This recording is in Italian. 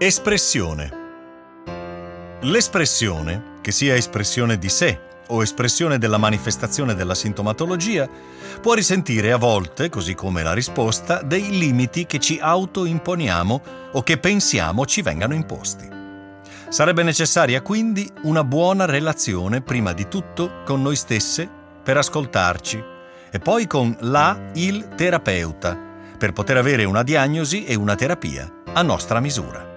Espressione. L'espressione, che sia espressione di sé o espressione della manifestazione della sintomatologia, può risentire a volte, così come la risposta, dei limiti che ci autoimponiamo o che pensiamo ci vengano imposti. Sarebbe necessaria quindi una buona relazione prima di tutto con noi stesse per ascoltarci e poi con la, il terapeuta, per poter avere una diagnosi e una terapia a nostra misura.